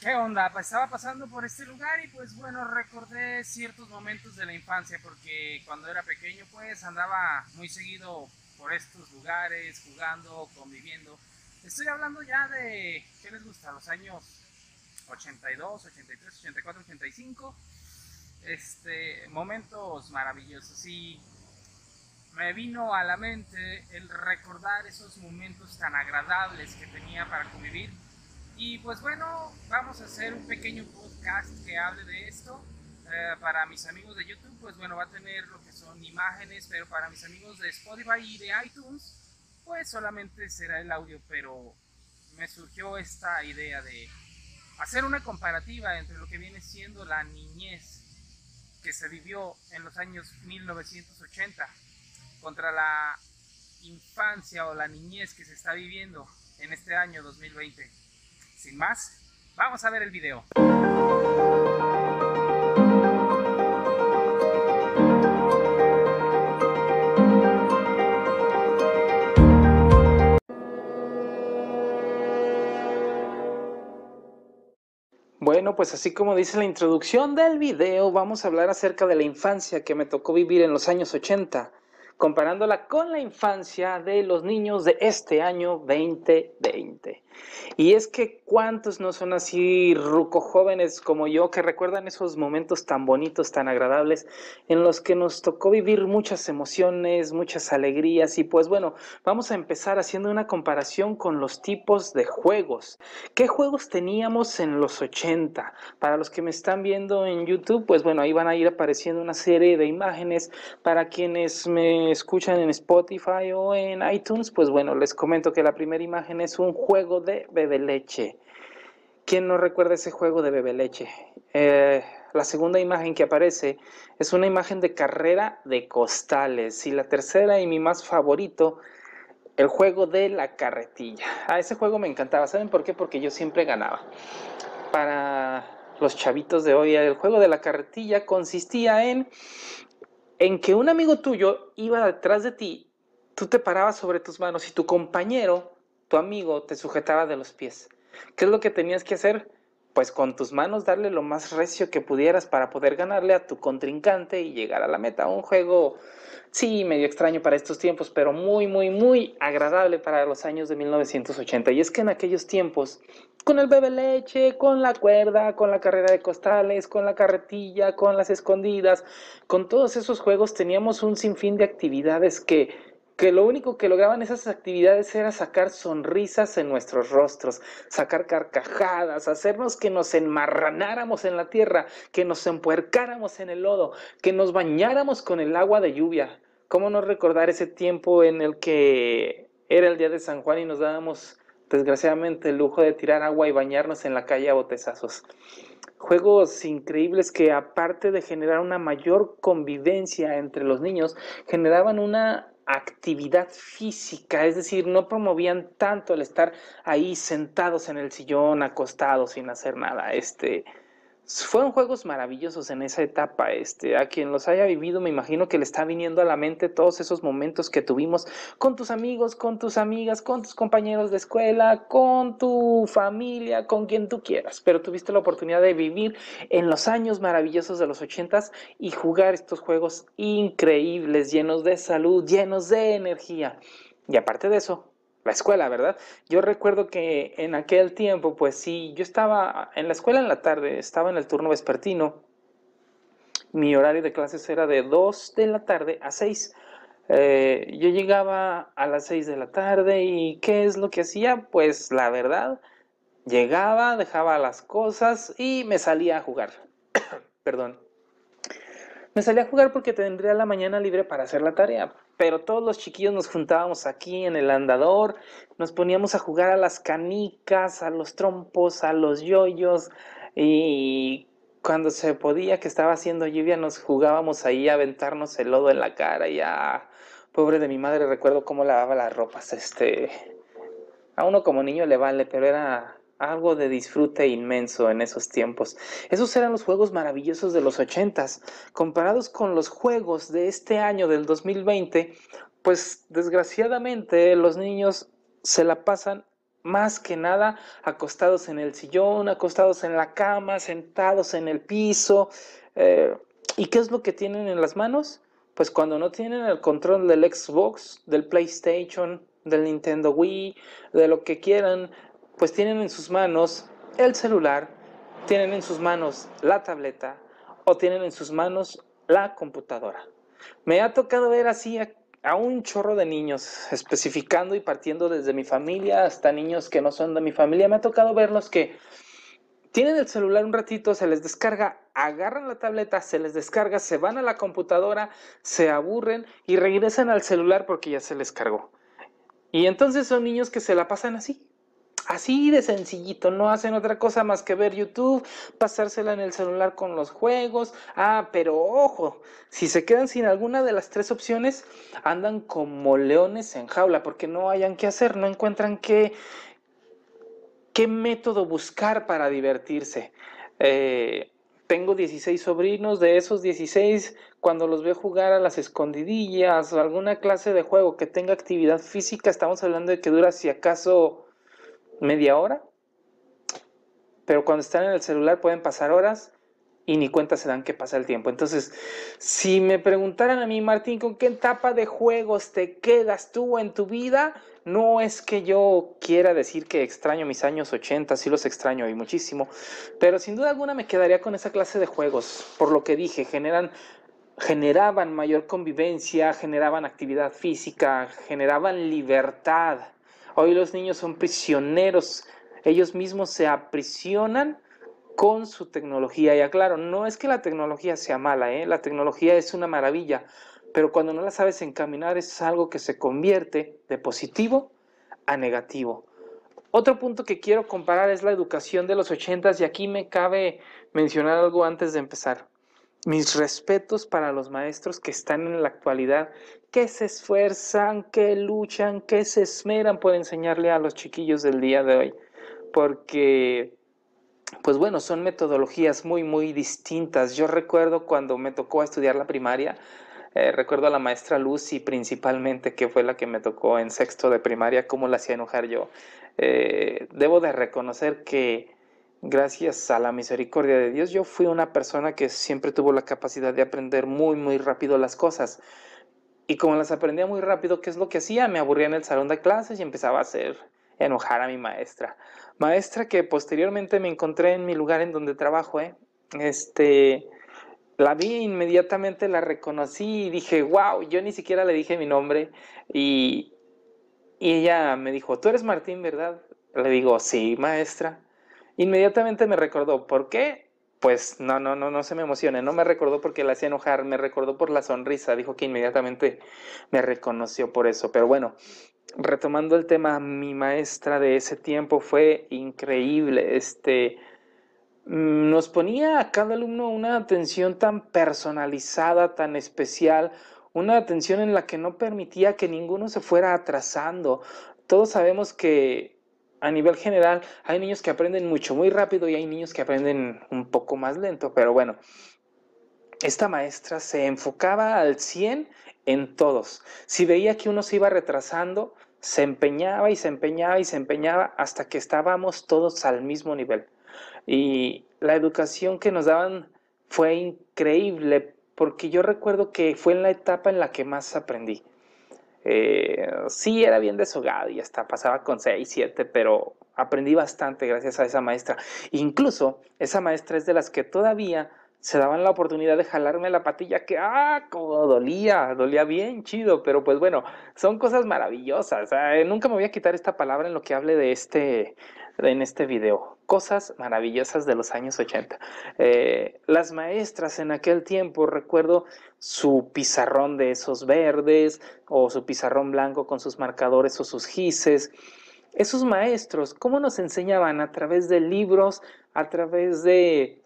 ¿Qué onda? Pues estaba pasando por este lugar y pues bueno, recordé ciertos momentos de la infancia porque cuando era pequeño pues andaba muy seguido por estos lugares, jugando, conviviendo. Estoy hablando ya de, ¿qué les gusta? Los años 82, 83, 84, 85. Este, momentos maravillosos y me vino a la mente el recordar esos momentos tan agradables que tenía para convivir y pues bueno, vamos a hacer un pequeño podcast que hable de esto. Eh, para mis amigos de YouTube, pues bueno, va a tener lo que son imágenes, pero para mis amigos de Spotify y de iTunes, pues solamente será el audio, pero me surgió esta idea de hacer una comparativa entre lo que viene siendo la niñez que se vivió en los años 1980 contra la infancia o la niñez que se está viviendo en este año 2020. Sin más, vamos a ver el video. Bueno, pues así como dice la introducción del video, vamos a hablar acerca de la infancia que me tocó vivir en los años 80 comparándola con la infancia de los niños de este año 2020. Y es que cuántos no son así ruco jóvenes como yo que recuerdan esos momentos tan bonitos, tan agradables, en los que nos tocó vivir muchas emociones, muchas alegrías. Y pues bueno, vamos a empezar haciendo una comparación con los tipos de juegos. ¿Qué juegos teníamos en los 80? Para los que me están viendo en YouTube, pues bueno, ahí van a ir apareciendo una serie de imágenes. Para quienes me escuchan en Spotify o en iTunes, pues bueno, les comento que la primera imagen es un juego de bebe leche. ¿Quién no recuerda ese juego de bebe leche? Eh, la segunda imagen que aparece es una imagen de carrera de costales. Y la tercera y mi más favorito, el juego de la carretilla. A ese juego me encantaba. ¿Saben por qué? Porque yo siempre ganaba. Para los chavitos de hoy, el juego de la carretilla consistía en en que un amigo tuyo iba detrás de ti, tú te parabas sobre tus manos y tu compañero, tu amigo, te sujetaba de los pies. ¿Qué es lo que tenías que hacer? Pues con tus manos darle lo más recio que pudieras para poder ganarle a tu contrincante y llegar a la meta. Un juego, sí, medio extraño para estos tiempos, pero muy, muy, muy agradable para los años de 1980. Y es que en aquellos tiempos con el bebe leche, con la cuerda, con la carrera de costales, con la carretilla, con las escondidas, con todos esos juegos teníamos un sinfín de actividades que, que lo único que lograban esas actividades era sacar sonrisas en nuestros rostros, sacar carcajadas, hacernos que nos enmarranáramos en la tierra, que nos empuercáramos en el lodo, que nos bañáramos con el agua de lluvia. ¿Cómo no recordar ese tiempo en el que era el día de San Juan y nos dábamos desgraciadamente el lujo de tirar agua y bañarnos en la calle a botezazos. Juegos increíbles que aparte de generar una mayor convivencia entre los niños, generaban una actividad física, es decir, no promovían tanto el estar ahí sentados en el sillón, acostados sin hacer nada. Este, fueron juegos maravillosos en esa etapa. Este, a quien los haya vivido, me imagino que le está viniendo a la mente todos esos momentos que tuvimos con tus amigos, con tus amigas, con tus compañeros de escuela, con tu familia, con quien tú quieras. Pero tuviste la oportunidad de vivir en los años maravillosos de los ochentas y jugar estos juegos increíbles, llenos de salud, llenos de energía. Y aparte de eso, la escuela, ¿verdad? Yo recuerdo que en aquel tiempo, pues sí, yo estaba en la escuela en la tarde, estaba en el turno vespertino. Mi horario de clases era de 2 de la tarde a 6. Eh, yo llegaba a las 6 de la tarde y ¿qué es lo que hacía? Pues la verdad, llegaba, dejaba las cosas y me salía a jugar. Perdón. Me salía a jugar porque tendría la mañana libre para hacer la tarea pero todos los chiquillos nos juntábamos aquí en el andador, nos poníamos a jugar a las canicas, a los trompos, a los yoyos y cuando se podía que estaba haciendo lluvia nos jugábamos ahí a aventarnos el lodo en la cara y a pobre de mi madre recuerdo cómo lavaba las ropas, este a uno como niño le vale, pero era algo de disfrute inmenso en esos tiempos. Esos eran los juegos maravillosos de los ochentas. Comparados con los juegos de este año, del 2020, pues desgraciadamente los niños se la pasan más que nada acostados en el sillón, acostados en la cama, sentados en el piso. Eh, ¿Y qué es lo que tienen en las manos? Pues cuando no tienen el control del Xbox, del PlayStation, del Nintendo Wii, de lo que quieran, pues tienen en sus manos el celular, tienen en sus manos la tableta o tienen en sus manos la computadora. Me ha tocado ver así a, un chorro de niños, especificando y partiendo desde mi familia hasta niños que no son de mi familia. Me ha tocado verlos que tienen el celular un ratito, se les descarga, agarran la tableta, se les descarga, se van a la computadora, se aburren y regresan al celular porque ya se les cargó. Y entonces son niños que se la pasan así, Así de sencillito, no hacen otra cosa más que ver YouTube, pasársela en el celular con los juegos. Ah, pero ojo, si se quedan sin alguna de las tres opciones, andan como leones en jaula porque no hayan qué hacer, no encuentran qué, qué método buscar para divertirse. Eh, tengo 16 sobrinos, de esos 16, cuando los veo jugar a las escondidillas o alguna clase de juego que tenga actividad física, estamos hablando de que dura si acaso media hora, pero cuando están en el celular pueden pasar horas y ni cuenta se dan que pasa el tiempo. Entonces, si me preguntaran a mí, Martín, ¿con qué etapa de juegos te quedas tú en tu vida? No es que yo quiera decir que extraño mis años 80, sí los extraño y muchísimo, pero sin duda alguna me quedaría con esa clase de juegos, por lo que dije, generan generaban mayor convivencia, generaban actividad física, generaban libertad. Hoy los niños son prisioneros, ellos mismos se aprisionan con su tecnología. Y aclaro, no es que la tecnología sea mala, ¿eh? la tecnología es una maravilla, pero cuando no la sabes encaminar es algo que se convierte de positivo a negativo. Otro punto que quiero comparar es la educación de los ochentas y aquí me cabe mencionar algo antes de empezar. Mis respetos para los maestros que están en la actualidad, que se esfuerzan, que luchan, que se esmeran por enseñarle a los chiquillos del día de hoy. Porque, pues bueno, son metodologías muy, muy distintas. Yo recuerdo cuando me tocó estudiar la primaria, eh, recuerdo a la maestra Lucy principalmente, que fue la que me tocó en sexto de primaria, cómo la hacía enojar yo. Eh, debo de reconocer que gracias a la misericordia de Dios, yo fui una persona que siempre tuvo la capacidad de aprender muy, muy rápido las cosas. Y como las aprendía muy rápido, ¿qué es lo que hacía? Me aburría en el salón de clases y empezaba a hacer enojar a mi maestra. Maestra que posteriormente me encontré en mi lugar en donde trabajo, ¿eh? Este, la vi inmediatamente, la reconocí y dije, wow, yo ni siquiera le dije mi nombre y, y ella me dijo, tú eres Martín, ¿verdad? Le digo, sí, maestra. Inmediatamente me recordó, ¿por qué? Pues no, no, no, no se me emocione, no me recordó porque la hacía enojar, me recordó por la sonrisa, dijo que inmediatamente me reconoció por eso. Pero bueno, retomando el tema, mi maestra de ese tiempo fue increíble, este nos ponía a cada alumno una atención tan personalizada, tan especial, una atención en la que no permitía que ninguno se fuera atrasando. Todos sabemos que a nivel general, hay niños que aprenden mucho, muy rápido y hay niños que aprenden un poco más lento, pero bueno, esta maestra se enfocaba al 100 en todos. Si veía que uno se iba retrasando, se empeñaba y se empeñaba y se empeñaba hasta que estábamos todos al mismo nivel. Y la educación que nos daban fue increíble, porque yo recuerdo que fue en la etapa en la que más aprendí. Eh, sí, era bien deshogado y hasta pasaba con 6, 7, pero aprendí bastante gracias a esa maestra. Incluso esa maestra es de las que todavía se daban la oportunidad de jalarme la patilla que, ah, como dolía, dolía bien chido, pero pues bueno, son cosas maravillosas. nunca me voy a quitar esta palabra en lo que hable de este, en este video. Cosas maravillosas de los años 80. Eh, las maestras en aquel tiempo, recuerdo su pizarrón de esos verdes o su pizarrón blanco con sus marcadores o sus gises. Esos maestros, ¿cómo nos enseñaban? A través de libros, a través de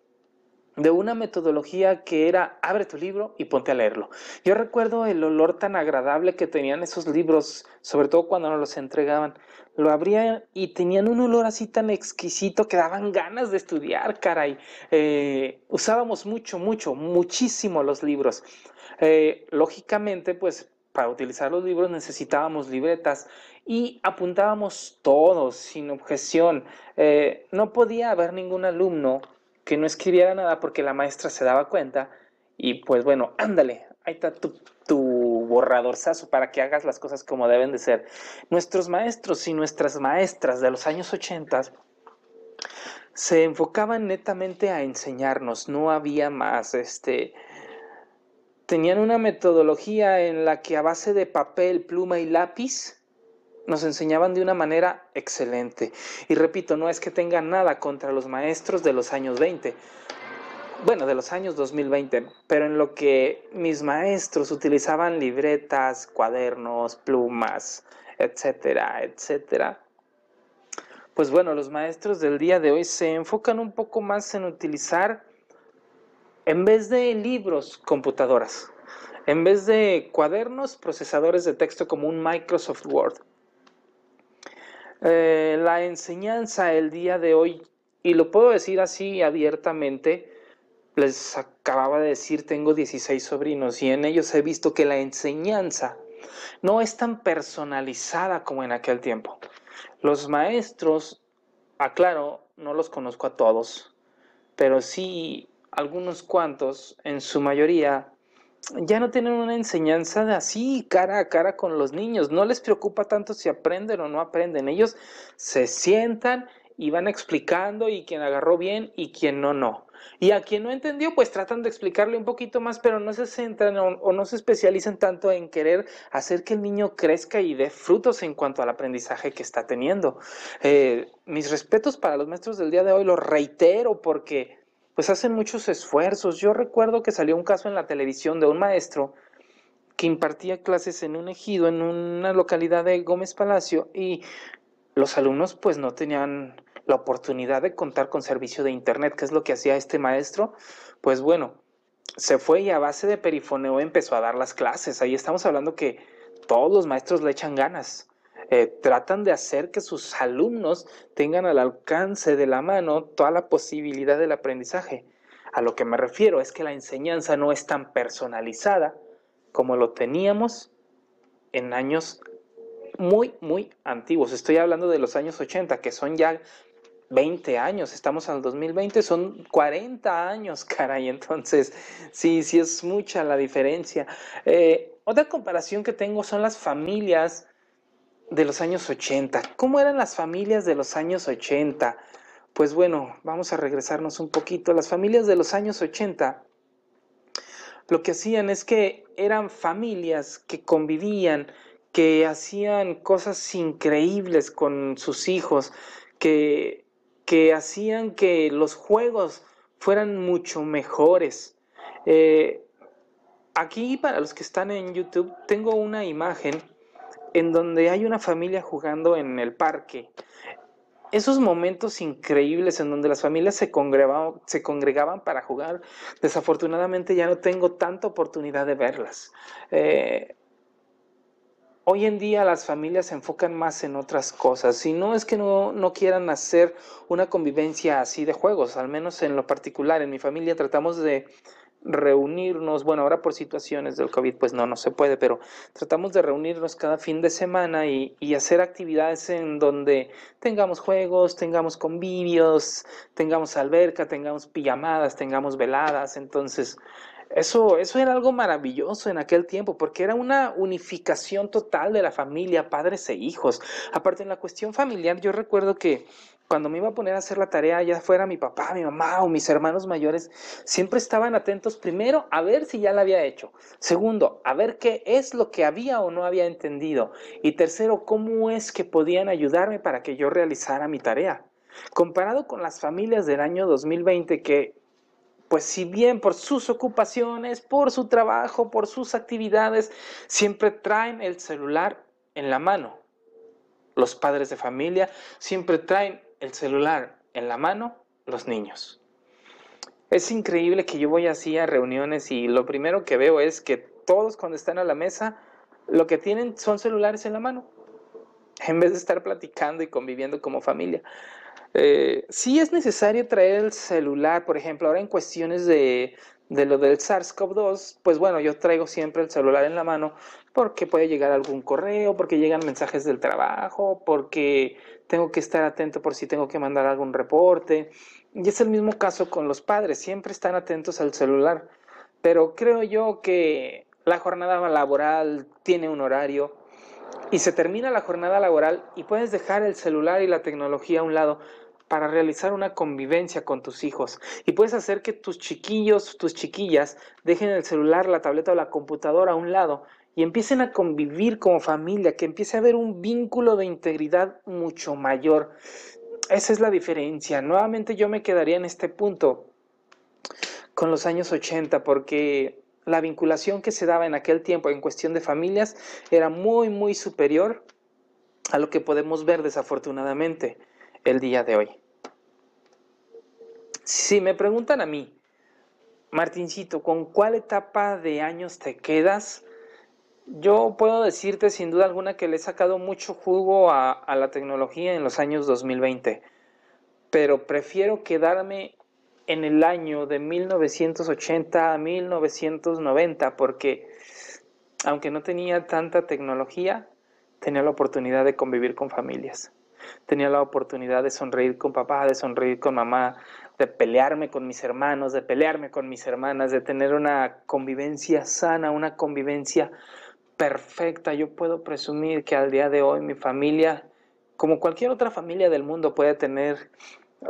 de una metodología que era abre tu libro y ponte a leerlo. Yo recuerdo el olor tan agradable que tenían esos libros, sobre todo cuando nos los entregaban. Lo abrían y tenían un olor así tan exquisito que daban ganas de estudiar, caray. Eh, usábamos mucho, mucho, muchísimo los libros. Eh, lógicamente, pues para utilizar los libros necesitábamos libretas y apuntábamos todos sin objeción. Eh, no podía haber ningún alumno que no escribiera nada porque la maestra se daba cuenta y pues bueno, ándale, ahí está tu, tu borradorzazo para que hagas las cosas como deben de ser. Nuestros maestros y nuestras maestras de los años 80 se enfocaban netamente a enseñarnos, no había más, este, tenían una metodología en la que a base de papel, pluma y lápiz nos enseñaban de una manera excelente. Y repito, no es que tengan nada contra los maestros de los años 20, bueno, de los años 2020, pero en lo que mis maestros utilizaban libretas, cuadernos, plumas, etcétera, etcétera. Pues bueno, los maestros del día de hoy se enfocan un poco más en utilizar, en vez de libros, computadoras. En vez de cuadernos, procesadores de texto como un Microsoft Word. Eh, la enseñanza el día de hoy, y lo puedo decir así abiertamente, les acababa de decir, tengo 16 sobrinos y en ellos he visto que la enseñanza no es tan personalizada como en aquel tiempo. Los maestros, aclaro, no los conozco a todos, pero sí algunos cuantos, en su mayoría, ya no tienen una enseñanza de así, cara a cara con los niños. No les preocupa tanto si aprenden o no aprenden. Ellos se sientan y van explicando y quien agarró bien y quien no, no. Y a quien no entendió, pues tratan de explicarle un poquito más, pero no se centran o, no se especializan tanto en querer hacer que el niño crezca y dé frutos en cuanto al aprendizaje que está teniendo. Eh, mis respetos para los maestros del día de hoy, los reitero porque pues hacen muchos esfuerzos. Yo recuerdo que salió un caso en la televisión de un maestro que impartía clases en un ejido, en una localidad de Gómez Palacio, y los alumnos pues no tenían la oportunidad de contar con servicio de Internet, que es lo que hacía este maestro, pues bueno, se fue y a base de perifoneo empezó a dar las clases. Ahí estamos hablando que todos los maestros le echan ganas. Eh, tratan de hacer que sus alumnos tengan al alcance de la mano toda la posibilidad del aprendizaje. A lo que me refiero es que la enseñanza no es tan personalizada como lo teníamos en años muy, muy antiguos. Estoy hablando de los años 80, que son ya 20 años, estamos el 2020, son 40 años, caray, entonces sí, sí es mucha la diferencia. Eh, otra comparación que tengo son las familias de los años 80. ¿Cómo eran las familias de los años 80? Pues bueno, vamos a regresarnos un poquito. Las familias de los años 80 lo que hacían es que eran familias que convivían, que hacían cosas increíbles con sus hijos, que que hacían que los juegos fueran mucho mejores. Eh, aquí, para los que están en YouTube, tengo una imagen en donde hay una familia jugando en el parque. Esos momentos increíbles en donde las familias se congregaban, para jugar, desafortunadamente ya no tengo tanta oportunidad de verlas. Eh, Hoy en día las familias se enfocan más en otras cosas y no es que no, quieran hacer una convivencia así de juegos, al menos en lo particular. En mi familia tratamos de reunirnos, bueno, ahora por situaciones del COVID pues no, no se puede, pero tratamos de reunirnos cada fin de semana y, hacer actividades en donde tengamos juegos, tengamos convivios, tengamos alberca, tengamos pijamadas, tengamos veladas, entonces eso, eso era algo maravilloso en aquel tiempo, porque era una unificación total de la familia, padres e hijos. Aparte, en la cuestión familiar, yo recuerdo que cuando me iba a poner a hacer la tarea, ya fuera mi papá, mi mamá o mis hermanos mayores, siempre estaban atentos primero a ver si ya la había hecho. Segundo, a ver qué es lo que había o no había entendido. Y tercero, cómo es que podían ayudarme para que yo realizara mi tarea. Comparado con las familias del año 2020 que pues si bien por sus ocupaciones, por su trabajo, por sus actividades, siempre traen el celular en la mano. Los padres de familia siempre traen el celular en la mano, los niños. Es increíble que yo voy así a reuniones y lo primero que veo es que todos cuando están a la mesa, lo que tienen son celulares en la mano, en vez de estar platicando y conviviendo como familia. Eh, sí es necesario traer el celular, por ejemplo, ahora en cuestiones de, de lo del SARS-CoV-2, pues bueno, yo traigo siempre el celular en la mano porque puede llegar algún correo, porque llegan mensajes del trabajo, porque tengo que estar atento por si tengo que mandar algún reporte. Y es el mismo caso con los padres, siempre están atentos al celular. Pero creo yo que la jornada laboral tiene un horario y se termina la jornada laboral y puedes dejar el celular y la tecnología a un lado para realizar una convivencia con tus hijos. Y puedes hacer que tus chiquillos, tus chiquillas, dejen el celular, la tableta o la computadora a un lado y empiecen a convivir como familia, que empiece a haber un vínculo de integridad mucho mayor. Esa es la diferencia. Nuevamente yo me quedaría en este punto con los años 80 porque la vinculación que se daba en aquel tiempo en cuestión de familias era muy, muy superior a lo que podemos ver desafortunadamente el día de hoy. Si me preguntan a mí, Martincito, ¿con cuál etapa de años te quedas? Yo puedo decirte sin duda alguna que le he sacado mucho jugo a, a la tecnología en los años 2020, pero prefiero quedarme en el año de 1980 a 1990 porque aunque no tenía tanta tecnología, tenía la oportunidad de convivir con familias tenía la oportunidad de sonreír con papá, de sonreír con mamá, de pelearme con mis hermanos, de pelearme con mis hermanas, de tener una convivencia sana, una convivencia perfecta. Yo puedo presumir que al día de hoy mi familia, como cualquier otra familia del mundo, puede tener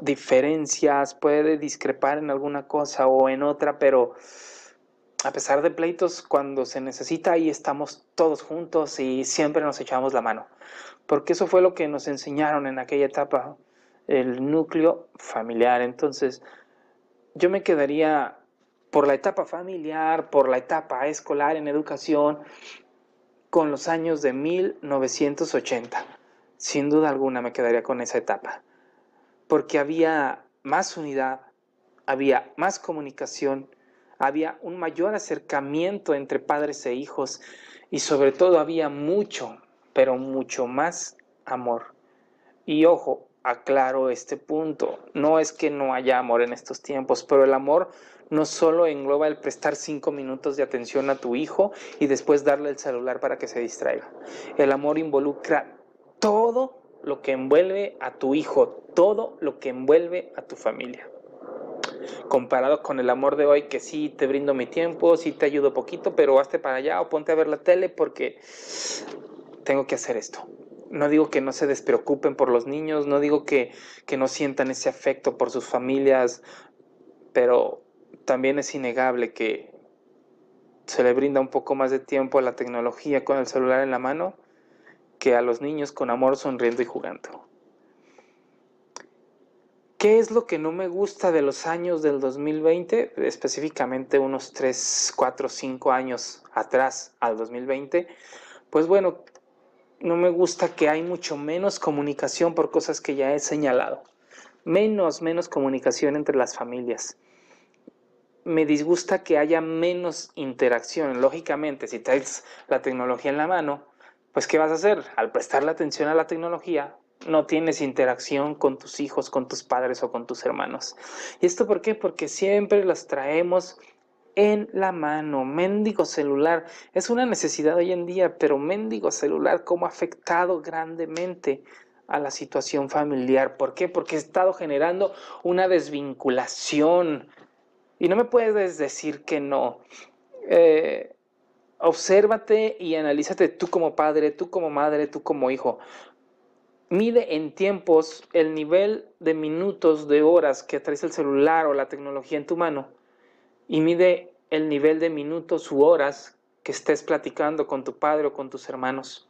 diferencias, puede discrepar en alguna cosa o en otra, pero a pesar de pleitos, cuando se necesita, ahí estamos todos juntos y siempre nos echamos la mano porque eso fue lo que nos enseñaron en aquella etapa, el núcleo familiar. Entonces, yo me quedaría por la etapa familiar, por la etapa escolar en educación, con los años de 1980. Sin duda alguna me quedaría con esa etapa, porque había más unidad, había más comunicación, había un mayor acercamiento entre padres e hijos y sobre todo había mucho, pero mucho más amor. Y ojo, aclaro este punto, no es que no haya amor en estos tiempos, pero el amor no solo engloba el prestar cinco minutos de atención a tu hijo y después darle el celular para que se distraiga. El amor involucra todo lo que envuelve a tu hijo, todo lo que envuelve a tu familia. Comparado con el amor de hoy, que sí te brindo mi tiempo, sí te ayudo poquito, pero hazte para allá o ponte a ver la tele porque tengo que hacer esto. No digo que no se despreocupen por los niños, no digo que, que no sientan ese afecto por sus familias, pero también es innegable que se le brinda un poco más de tiempo a la tecnología con el celular en la mano que a los niños con amor sonriendo y jugando. ¿Qué es lo que no me gusta de los años del 2020? Específicamente unos 3, 4, 5 años atrás al 2020. Pues bueno, no me gusta que hay mucho menos comunicación por cosas que ya he señalado. Menos, menos comunicación entre las familias. Me disgusta que haya menos interacción. Lógicamente, si traes la tecnología en la mano, pues ¿qué vas a hacer? Al prestarle atención a la tecnología, no tienes interacción con tus hijos, con tus padres o con tus hermanos. ¿Y esto por qué? Porque siempre las traemos en la mano. Mendigo celular es una necesidad hoy en día, pero mendigo celular, ¿cómo ha afectado grandemente a la situación familiar? ¿Por qué? Porque ha estado generando una desvinculación. Y no me puedes decir que no. Eh, obsérvate y analízate tú como padre, tú como madre, tú como hijo. Mide en tiempos el nivel de minutos, de horas que traes el celular o la tecnología en tu mano y mide el nivel de minutos u horas que estés platicando con tu padre o con tus hermanos.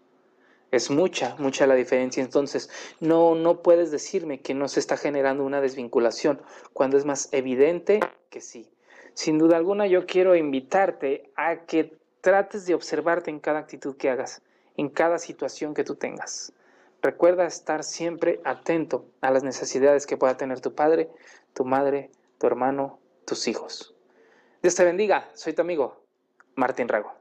Es mucha, mucha la diferencia. Entonces, no, no puedes decirme que no se está generando una desvinculación cuando es más evidente que sí. Sin duda alguna, yo quiero invitarte a que trates de observarte en cada actitud que hagas, en cada situación que tú tengas. Recuerda estar siempre atento a las necesidades que pueda tener tu padre, tu madre, tu hermano, tus hijos. Dios te bendiga, soy tu amigo Martín Rago.